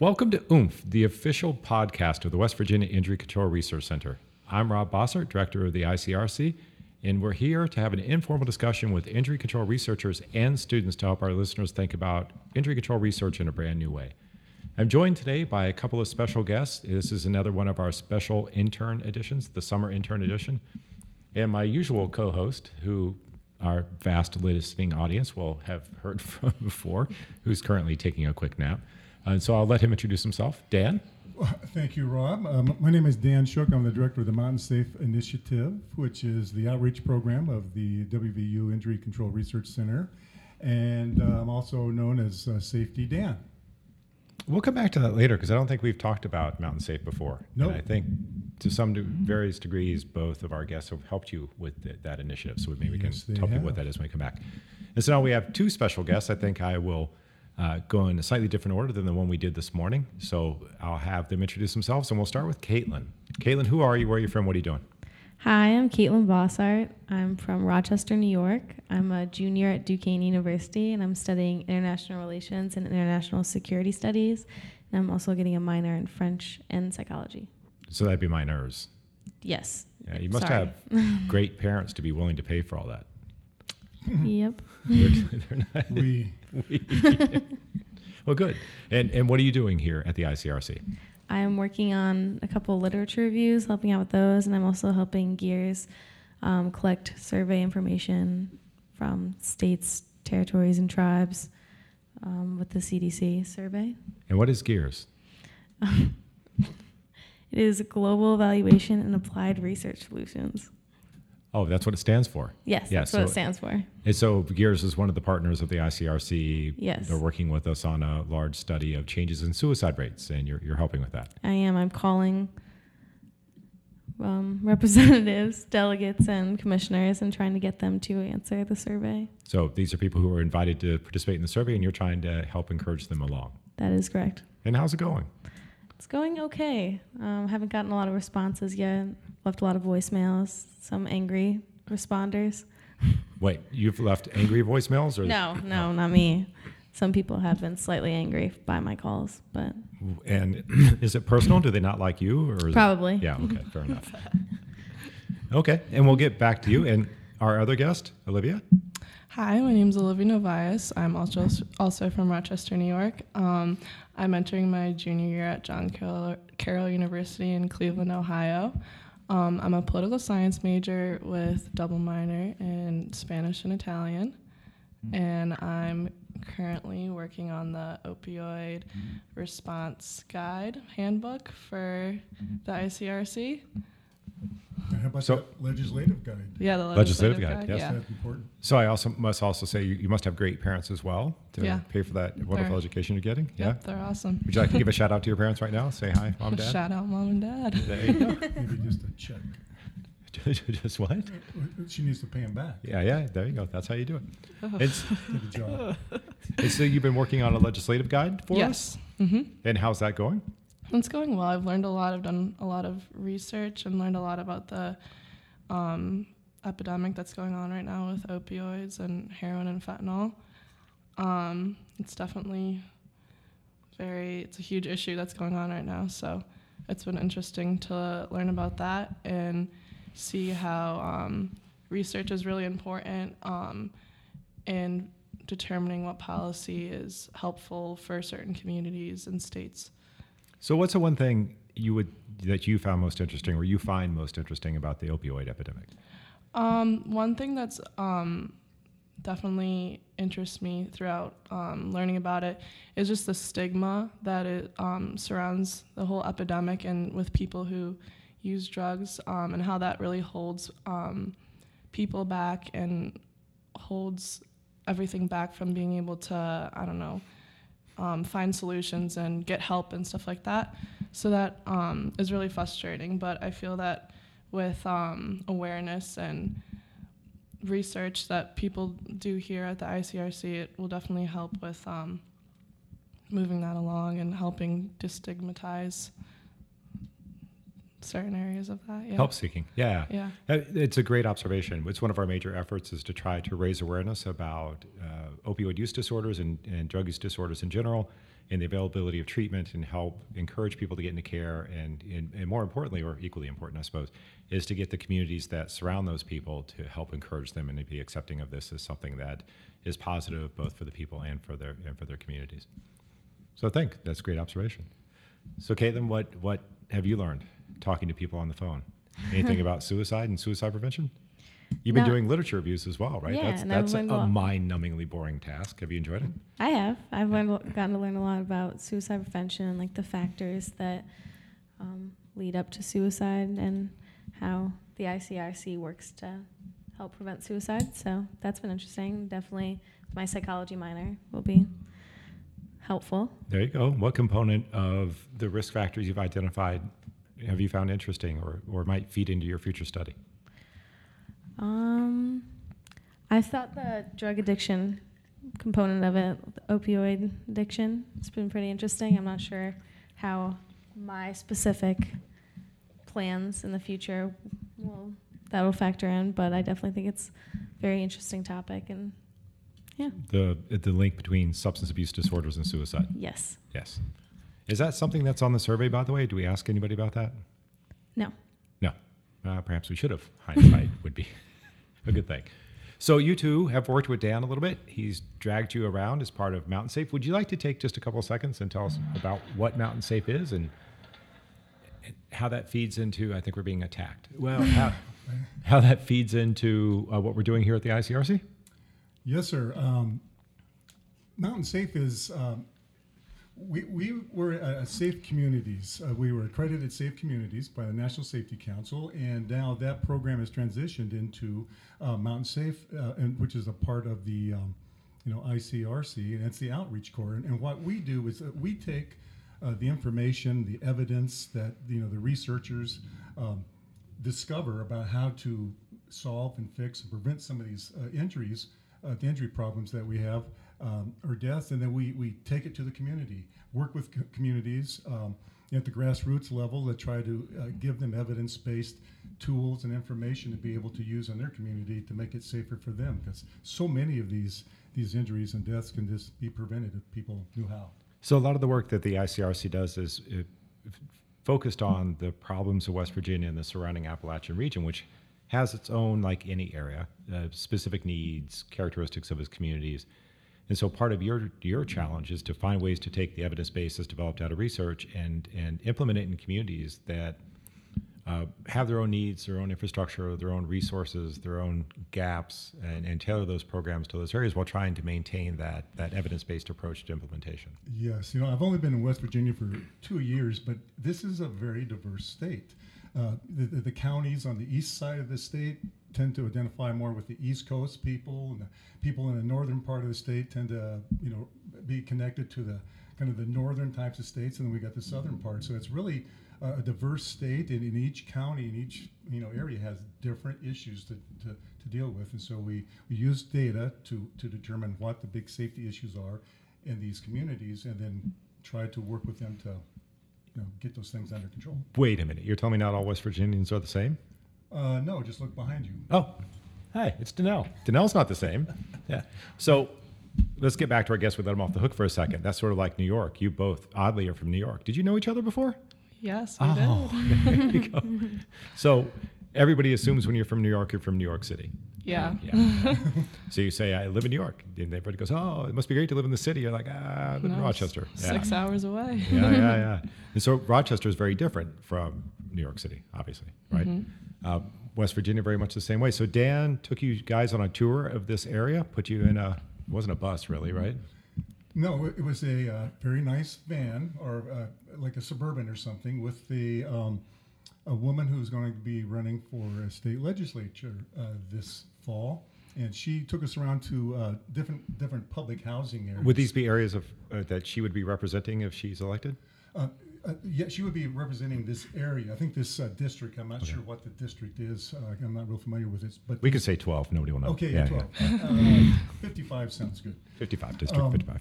Welcome to OOMPH, the official podcast of the West Virginia Injury Control Research Center. I'm Rob Bossarte, director of the ICRC, and we're here to have an informal discussion with injury control researchers and students to help our listeners think about injury control research in a brand new way. I'm joined today by a couple of special guests. This is another one of our special intern editions, the summer intern edition. And my usual co host, who our vast listening audience will have heard from before, who's currently taking a quick nap. And so I'll let him introduce himself. Dan? Thank you, Rob. Um, my name is Dan Shook. I'm the director of the Mountain Safe Initiative, which is the outreach program of the WVU Injury Control Research Center. And uh, I'm also known as uh, Safety Dan. We'll come back to that later because I don't think we've talked about Mountain Safe before. No. And I think to some de- various degrees, both of our guests have helped you with th- that initiative. So maybe we can they tell people what that is when we come back. And so now we have two special guests. I think I will uh, go in a slightly different order than the one we did this morning. So I'll have them introduce themselves, and we'll start with Caitlin. Caitlin, who are you? Where are you from? What are you doing? Hi, I'm Caitlin Bossarte. I'm from Rochester, New York. I'm a junior at Duquesne University, and I'm studying international relations and international security studies. And I'm also getting a minor in French and psychology. So that'd be minors. Yes. Yeah, you must Sorry. have great parents to be willing to pay for all that. Yep. They're- they're not- We, well, good. And and what are you doing here at the ICRC? I am working on a couple literature reviews, helping out with those, and I'm also helping Gears um, collect survey information from states, territories, and tribes um, with the CDC survey. And what is Gears? It is Global Evaluation and Applied Research Solutions. Oh, that's what it stands for. Yes, Yeah, that's what so- it stands for. And so Gears is one of the partners of the ICRC. Yes. They're working with us on a large study of changes in suicide rates, and you're, you're helping with that. I am. I'm calling um, representatives, delegates, and commissioners and trying to get them to answer the survey. So these are people who are invited to participate in the survey, and you're trying to help encourage them along. That is correct. And how's it going? It's going okay. Um, haven't gotten a lot of responses yet. Left a lot of voicemails, some angry responders. Wait, you've left angry voicemails, or No, no, not me. Some people have been slightly angry by my calls, but And is it personal? Do they not like you, or is it- probably. Yeah. Okay. Fair enough. Okay, and we'll get back to you and our other guest, Olivia. Hi, my name is Olivia Novias. I'm also also from Rochester, New York. Um, I'm entering my junior year at John Carroll, Carroll University in Cleveland, Ohio. Um, I'm a political science major with double minor in Spanish and Italian, hmm. and I'm currently working on the opioid hmm. response guide handbook for hmm. the ICRC. How about So- that legislative guide? Yeah, the Legislative legislative, guide, guide. yes. Yeah. Is that important? So I also must also say you, you must have great parents as well to Yeah. pay for that wonderful They're- education you're getting. Yep, they're awesome. Would you like to give a shout out to your parents right now? Say hi, mom, dad. Shout out, mom and dad. There you go. Maybe just a check. Just what? She needs to pay him back. Yeah, yeah. There you go. That's how you do it. It's, Did the job. and so you've been working on a legislative guide for us, yes. hmm and how's that going? It's going well. I've learned a lot. I've done a lot of research and learned a lot about the um, epidemic that's going on right now with opioids and heroin and fentanyl. Um, it's definitely very, it's a huge issue that's going on right now. So it's been interesting to learn about that and see how um, research is really important um, in determining what policy is helpful for certain communities and states. So, what's the one thing you would that you found most interesting, or you find most interesting about the opioid epidemic? Um, one thing that's um, definitely interests me throughout um, learning about it is just the stigma that it um, surrounds the whole epidemic and with people who use drugs um, and how that really holds um, people back and holds everything back from being able to, I don't know, um, find solutions and get help and stuff like that. So that um, is really frustrating. But I feel that with um, awareness and research that people do here at the ICRC, it will definitely help with um, moving that along and helping destigmatize certain areas of that. Yeah. Help seeking. Yeah. Yeah. Uh, It's a great observation. It's one of our major efforts is to try to raise awareness about uh, opioid use disorders and, and drug use disorders in general and the availability of treatment and help encourage people to get into care and, and, and more importantly, or equally important, I suppose, is to get the communities that surround those people to help encourage them and to be accepting of this as something that is positive both for the people and for their, and for their communities. So I think that's a great observation. So Caitlin, what, what have you learned talking to people on the phone? Anything about suicide and suicide prevention? You've been No. doing literature reviews as well, right? Yeah, that's and that's a, a mind-numbingly boring task. Have you enjoyed it? I have. I've learned, gotten to learn a lot about suicide prevention and like the factors that um, lead up to suicide and how the ICRC works to help prevent suicide. So that's been interesting. Definitely, my psychology minor will be helpful. There you go. What component of the risk factors you've identified have you found interesting or, or might feed into your future study? Um, I thought the drug addiction component of it, opioid addiction, it's been pretty interesting. I'm not sure how my specific plans in the future will that will factor in, but I definitely think it's a very interesting topic. And yeah, The, the link between substance abuse disorders and suicide. yes, Yes. Is that something that's on the survey, by the way? Do we ask anybody about that? no, No. Uh, perhaps we should have. Hindsight would be a good thing. So you two have worked with Dan a little bit. He's dragged you around as part of Mountain Safe. Would you like to take just a couple of seconds and tell us about what Mountain Safe is and, and how that feeds into? I think we're being attacked. Well, how, how that feeds into uh, what we're doing here at the ICRC? Yes, sir. Um, Mountain Safe is, um, we, we were a safe communities. Uh, we were accredited safe communities by the National Safety Council, and now that program has transitioned into uh, Mountain Safe, uh, and, which is a part of the um, you know ICRC, and it's the outreach core. And, and what we do is we take uh, the information, the evidence that you know the researchers um, discover about how to solve and fix and prevent some of these uh, injuries, uh, the injury problems that we have, um, or deaths, and then we, we take it to the community, work with co- communities um, at the grassroots level to try to uh, give them evidence based tools and information to be able to use in their community to make it safer for them because so many of these these injuries and deaths can just be prevented if people knew how. So a lot of the work that the ICRC does is focused on the problems of West Virginia and the surrounding Appalachian region, which has its own, like any area, uh, specific needs, characteristics of its communities. And so part of your your challenge is to find ways to take the evidence base that's developed out of research and and implement it in communities that uh, have their own needs, their own infrastructure, their own resources, their own gaps, and, and tailor those programs to those areas while trying to maintain that that evidence based approach to implementation. Yes, you know, I've only been in West Virginia for two years, but this is a very diverse state. Uh, the, the, the counties on the east side of the state tend to identify more with the East Coast people, and the people in the northern part of the state tend to, you know, be connected to the kind of the northern types of states, and then we got the southern part. So it's really uh, a diverse state, and in each county, in each you know area, has different issues to, to, to deal with, and so we, we use data to to determine what the big safety issues are in these communities, and then try to work with them to you know get those things under control. Wait a minute. You're telling me not all West Virginians are the same? Uh, no, just look behind you. Oh, hi, it's Danelle. Danelle's not the same. Yeah. So let's get back to our guest We let him off the hook for a second. That's sort of like New York. You both, oddly, are from New York. Did you know each other before? Yes, we Oh, there you go. So everybody assumes when you're from New York, you're from New York City. Yeah. Yeah. so you say, I live in New York. And everybody goes, Oh, it must be great to live in the city. You're like, Ah, I live in Rochester. s- Six hours away. yeah, yeah, yeah. And so Rochester is very different from New York City, obviously, right? Uh, West Virginia, very much the same way. So Dan took you guys on a tour of this area, put you in a, it wasn't a bus really, right? No, it it was a uh, very nice van, or uh, like a suburban or something, with the um, a woman who's going to be running for a state legislature uh, this fall, and she took us around to uh, different different public housing areas. Would these be areas of uh, that she would be representing if she's elected? Uh, uh, yeah, she would be representing this area. I think this uh, district. I'm not sure what the district is. Uh, I'm not real familiar with it, but We could say 12, nobody will know. okay, Yeah, yeah, 12. Uh, 55 sounds good. 55, District Um, 55.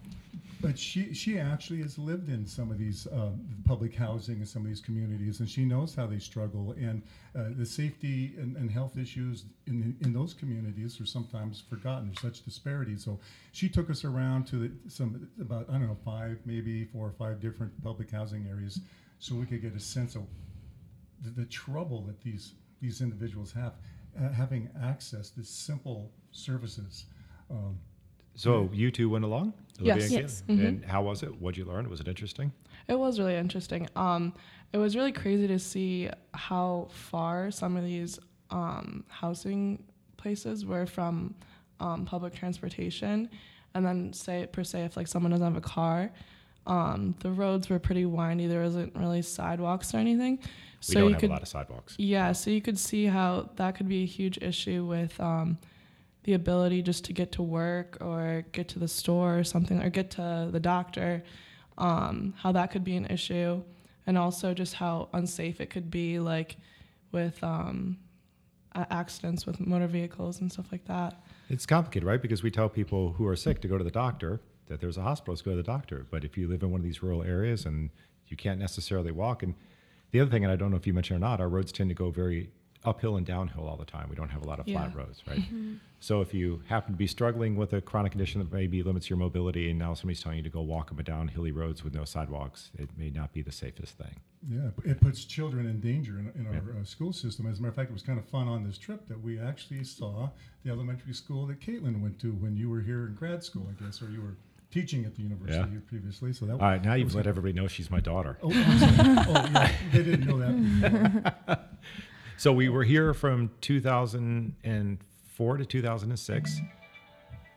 But she she actually has lived in some of these uh, public housing in some of these communities, and she knows how they struggle and uh, the safety and, and health issues in in those communities are sometimes forgotten. There's such disparity. So she took us around to the, some about I don't know five maybe four or five different public housing areas, so we could get a sense of the, the trouble that these these individuals have uh, having access to simple services. Um, So you two went along? Yes. and Yes. Mhm. And how was it? What'd you learn? Was it interesting? It was really interesting. Um, it was really crazy to see how far some of these um, housing places were from um, public transportation, and then say per se if like someone doesn't have a car, um, the roads were pretty windy. There wasn't really sidewalks or anything, We so don't you have could a lot of sidewalks. yeah, so you could see how that could be a huge issue with um, the ability just to get to work or get to the store or something or get to the doctor, um, how that could be an issue, and also just how unsafe it could be, like with um, accidents with motor vehicles and stuff like that. It's complicated, right? Because we tell people who are sick to go to the doctor that there's a hospital to go to the doctor. But if you live in one of these rural areas and you can't necessarily walk, and the other thing, and I don't know if you mentioned or not, our roads tend to go very uphill and downhill all the time. We don't have a lot of flat Yeah. roads, right? So if you happen to be struggling with a chronic condition that maybe limits your mobility, and now somebody's telling you to go walk up and down hilly roads with no sidewalks, it may not be the safest thing. Yeah, it puts children in danger in, in Yeah. our uh, school system. As a matter of fact, it was kind of fun on this trip that we actually saw the elementary school that Caitlin went to when you were here in grad school, I guess, or you were teaching at the university Yeah. previously. So that All right, now you've let everybody know she's my daughter. Oh, oh, yeah, they didn't know that. before. So we were here from 2004 to 2006.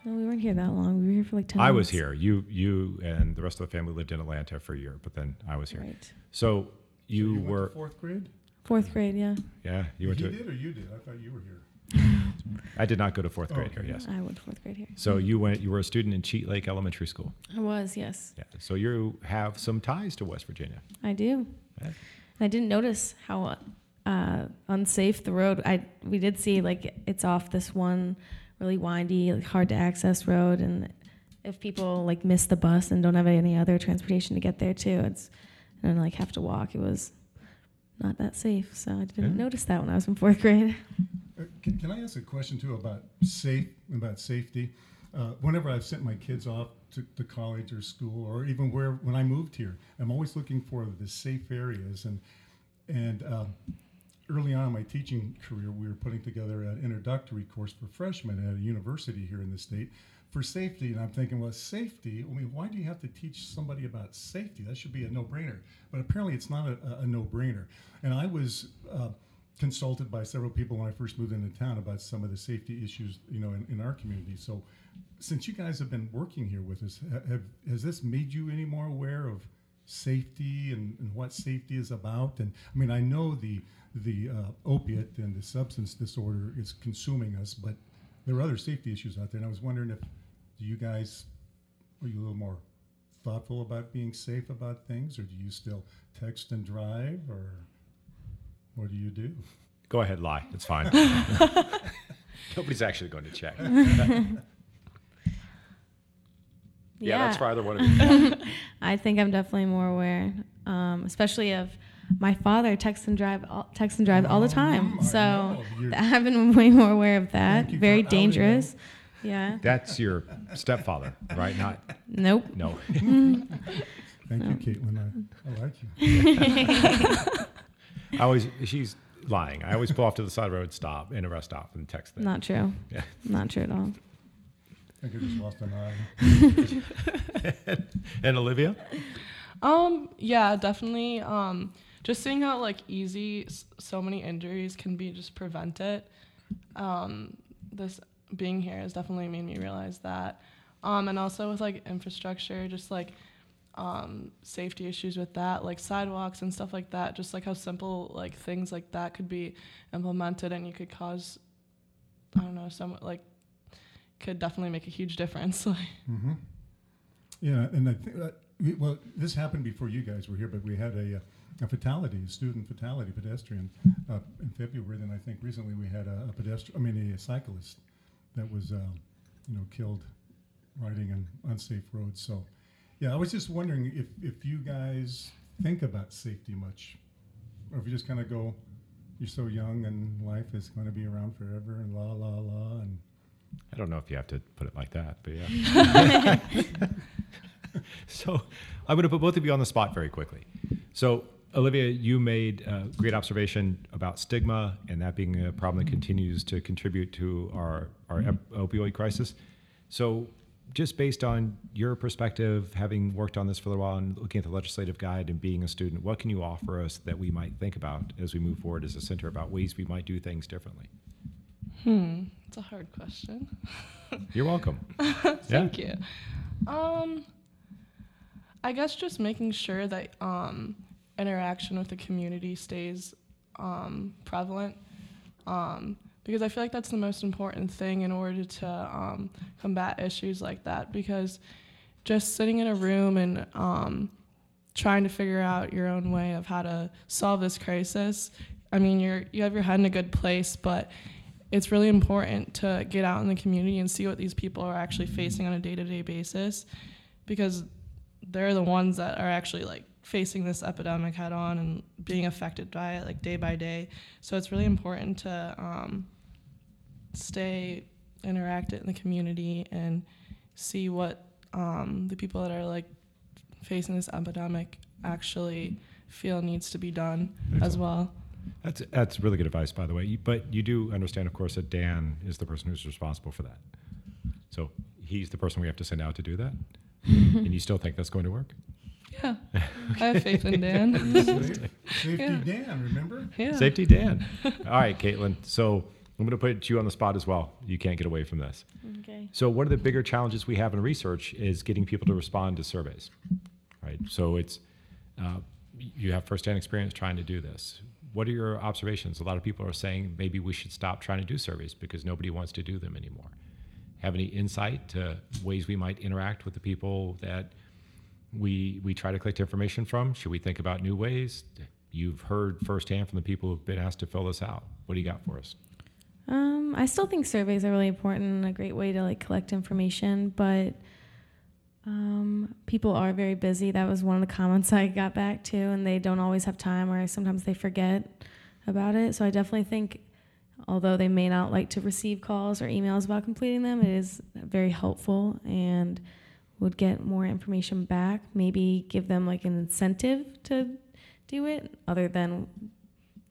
No, we weren't here that long. We were here for like 10 I was here. You, you, and the rest of the family lived in Atlanta for a year, but then I was here. Right. So So you, went to were, fourth grade. Fourth grade, yeah. yeah, you went he to. did, or you did? I thought you were here. I did not go to fourth Oh, grade okay. here. Yes. I went to fourth grade here. So you went. You were a student in Cheat Lake Elementary School. I was, yes. Yeah. So you have some ties to West Virginia. I do. Yeah. I didn't notice how uh, uh, unsafe the road. I we did see like it's off this one really windy, like, hard to access road, and if people like miss the bus and don't have any other transportation to get there too, it's and like have to walk. It was not that safe, so I didn't Yeah. notice that when I was in fourth grade. Uh, Can, can I ask a question too about safe about safety? Uh, whenever I've sent my kids off to, to college or school, or even where when I moved here, I'm always looking for the safe areas. And and um, early on in my teaching career, we were putting together an introductory course for freshmen at a university here in the state for safety. And I'm thinking, well, safety. I mean, why do you have to teach somebody about safety? That should be a no-brainer. But apparently, it's not a, a no-brainer. And I was. Uh, consulted by several people when I first moved into town about some of the safety issues, you know, in, in our community. So, since you guys have been working here with us, have has this made you any more aware of safety and, and what safety is about? And I mean, I know the the uh, opiate and the substance disorder is consuming us, but there are other safety issues out there. And I was wondering if do you guys are you a little more thoughtful about being safe about things, or do you still text and drive, or what do you do? Go ahead, lie. It's fine. Nobody's actually going to check. Yeah, that's for either one of you. I think I'm definitely more aware, um, especially of my father text and drive, all, text and drive all the time. Um, I so I've been way more aware of that. Very dangerous. Yeah. That's your stepfather, right? Not Nope. no. Thank you, Caitlin. I, I like you. I always she's lying. I always pull off to the side of the road, stop in a rest stop, and text them. Not true. Yeah. Not true at all. I think I just lost an eye. And Olivia, Um, yeah, definitely. Um, just seeing how like easy so many injuries can be just prevented. Um, this being here has definitely made me realize that. Um, and also with like infrastructure, just like um, safety issues with that, like sidewalks and stuff like that. Just like how simple like things like that could be implemented, and you could cause, I don't know, some like could definitely make a huge difference. Like, hmm Yeah, and I think that, we- well, this happened before you guys were here, but we had a, uh, a fatality, a student fatality, pedestrian, uh, in February. Then I think recently we had a, a pedestrian, I mean, a cyclist that was, uh, you know, killed riding on unsafe roads. So Yeah, I was just wondering if, if you guys think about safety much, or if you just kind of go, you're so young and life is going to be around forever and la la la and I don't know if you have to put it like that, but yeah. so I'm going to put both of you on the spot very quickly. So, Olivia, you made a great observation about stigma and that being a problem that continues to contribute to our, our opioid crisis. So, just based on your perspective, having worked on this for a little while and looking at the legislative guide and being a student, what can you offer us that we might think about as we move forward as a center about ways we might do things differently? Hmm, it's a hard question. You're welcome. Thank you. Um, I guess just making sure that um, interaction with the community stays um, prevalent. Um, because I feel like that's the most important thing in order to um, combat issues like that. Because just sitting in a room and um, trying to figure out your own way of how to solve this crisis, I mean, you're you have your head in a good place, but it's really important to get out in the community and see what these people are actually facing on a day-to-day basis, because they're the ones that are actually like facing this epidemic head on and being affected by it like day by day. So it's really important to um, stay interactive in the community and see what um, the people that are like facing this epidemic actually feel needs to be done as well. That's that's really good advice, by the way. But you do understand, of course, that Dan is the person who's responsible for that. So he's the person we have to send out to do that. and you still think that's going to work? Yeah, I have faith in Dan. Safety Yeah. Dan, remember? yeah. Safety Dan. All right, Caitlin. So I'm going to put you on the spot as well. You can't get away from this. Okay. So one of the bigger challenges we have in research is getting people to respond to surveys, right? So it's uh, you have firsthand experience trying to do this. What are your observations? A lot of people are saying maybe we should stop trying to do surveys because nobody wants to do them anymore. Have any insight to ways we might interact with the people that we we try to collect information from? Should we think about new ways? You've heard firsthand from the people who've been asked to fill this out. What do you got for us? Um, I still think surveys are really important and a great way to like collect information, but um, people are very busy. That was one of the comments I got back to, and they don't always have time, or sometimes they forget about it. So I definitely think, although they may not like to receive calls or emails about completing them, it is very helpful and would get more information back. Maybe give them like an incentive to do it, other than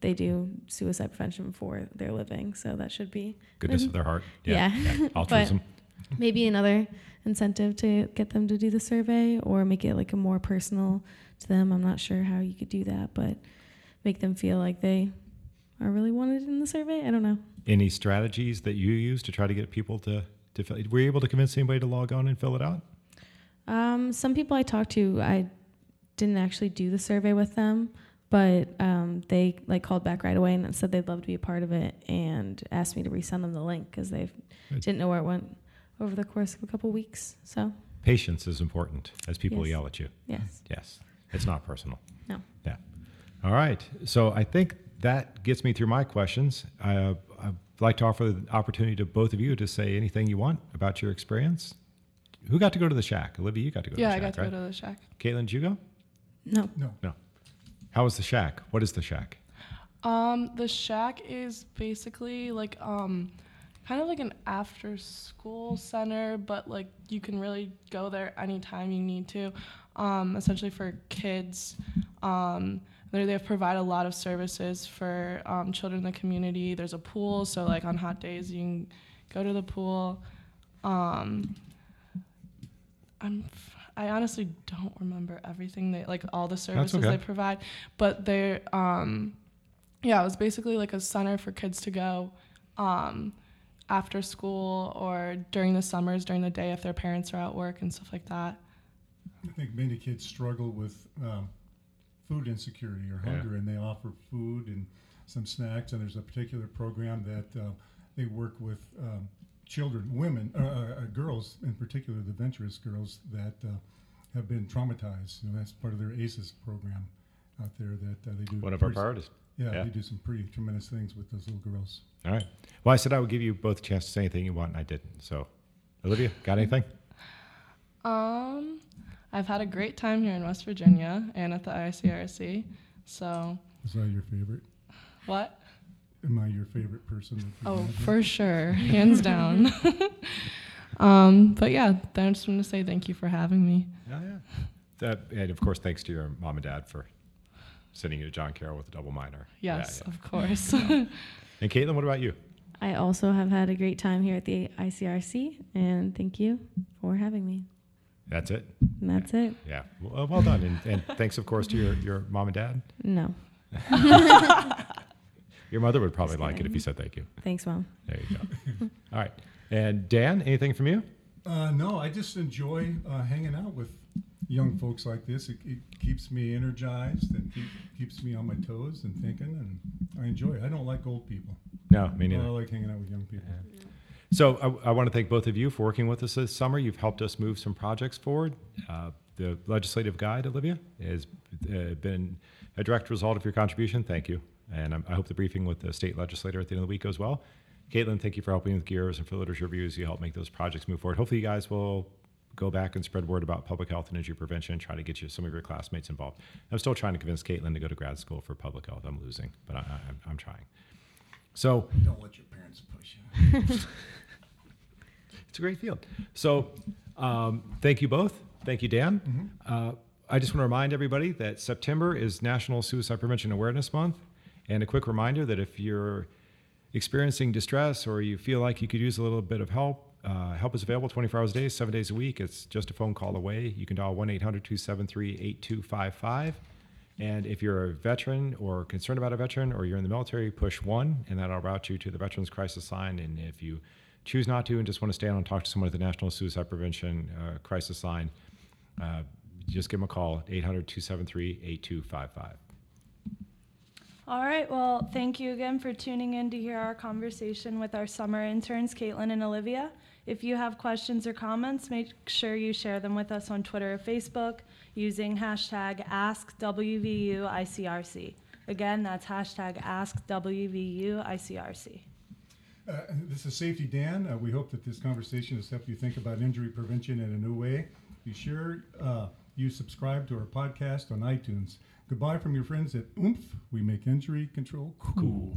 they do suicide prevention for their living. So that should be Goodness of their heart. Yeah. Altruism. maybe another incentive to get them to do the survey or make it like a more personal to them. I'm not sure how you could do that, but make them feel like they are really wanted in the survey. I don't know. Any strategies that you use to try to get people to, to fill Were you able to convince anybody to log on and fill it out? Um, some people I talked to, I didn't actually do the survey with them, but um, they like called back right away and said they'd love to be a part of it and asked me to resend them the link because they didn't know where it went over the course of a couple weeks. So Patience is important as people Yes. yell at you. yes, Yes. It's not personal. no. Yeah. All right. So I think that gets me through my questions. I, I'd like to offer the opportunity to both of you to say anything you want about your experience. Who got to go to the shack? Olivia, you got to go Yeah, to I got to right? go to the shack. Caitlin, did you go? No. No. No. How was the shack? What is the shack? Um, the shack is basically like um, kind of like an after school center, but like you can really go there anytime you need to. Um, essentially for kids. Um, they they provide a lot of services for um, children in the community. There's a pool, so like on hot days you can go to the pool. Um, I'm f- I honestly don't remember everything they like all the services okay. they provide, but they're um, yeah, it was basically like a center for kids to go um, after school or during the summers during the day if their parents are at work and stuff like that. I think many kids struggle with um, food insecurity or Yeah. hunger, and they offer food and some snacks. And there's a particular program that uh, they work with um, children, women, uh, uh, uh, girls in particular, the venturous girls that uh, have been traumatized. You know, that's part of their ACEs program out there that uh, they do. One of our pretty- priorities. Yeah, Yeah. they do some pretty tremendous things with those little girls. All right. Well, I said I would give you both a chance to say anything you want, and I didn't. So, Olivia, got anything? Um, I've had a great time here in West Virginia and at the ICRC. So, Is that your favorite? what? Am I your favorite person? Oh, for sure, hands down. um, but yeah, I just want to say thank you for having me. Yeah, yeah. That, and of course, thanks to your mom and dad for sending you to John Carroll with a double minor. Yes, yeah. of course. And Caitlin, what about you? I also have had a great time here at the ICRC, and thank you for having me. That's it. And that's it. Yeah. Well, well done. And, and thanks, of course, to your, your mom and dad. No, Your mother would probably like it if you said thank you. thanks, mom. There you go. All right. And Dan, anything from you? Uh, no, I just enjoy uh, hanging out with young folks like this. It, it keeps me energized and keep, keeps me on my toes and thinking, and I enjoy it. I don't like old people. No, me neither. I neither. like hanging out with young people. So I, I want to thank both of you for working with us this summer. You've helped us move some projects forward. Uh, the legislative guide, Olivia, has uh, been a direct result of your contribution. Thank you. And I'm, hope the briefing with the state legislator at the end of the week goes well. Caitlin, thank you for helping with gears and for literature reviews. You help make those projects move forward. Hopefully, you guys will go back and spread word about public health and injury prevention and try to get you some of your classmates involved. I'm still trying to convince Caitlin to go to grad school for public health. I'm losing, but I, I, I'm, I'm trying. So Don't let your parents push you. it's a great field. So, um, thank you both. Thank you, Dan. Uh, I just want to remind everybody that September is National Suicide Prevention Awareness Month. And a quick reminder that if you're experiencing distress or you feel like you could use a little bit of help, uh, help is available 24 hours a day, seven days a week. It's just a phone call away. You can dial 1 800 273 8255. And if you're a veteran or concerned about a veteran or you're in the military, push one, and that'll route you to the Veterans Crisis Line. And if you choose not to and just want to stay on and talk to someone at the National Suicide Prevention uh, Crisis Line, uh, just give them a call 800 273 8255. All right. Well, thank you again for tuning in to hear our conversation with our summer interns, Caitlin and Olivia. If you have questions or comments, make sure you share them with us on Twitter or Facebook using hashtag AskWVUICRC. Again, that's hashtag AskWVUICRC. Uh, this is Safety Dan. Uh, we hope that this conversation has helped you think about injury prevention in a new way. Be sure uh, you subscribe to our podcast on iTunes. Goodbye from your friends at Oomph. We make injury control cool. Cool.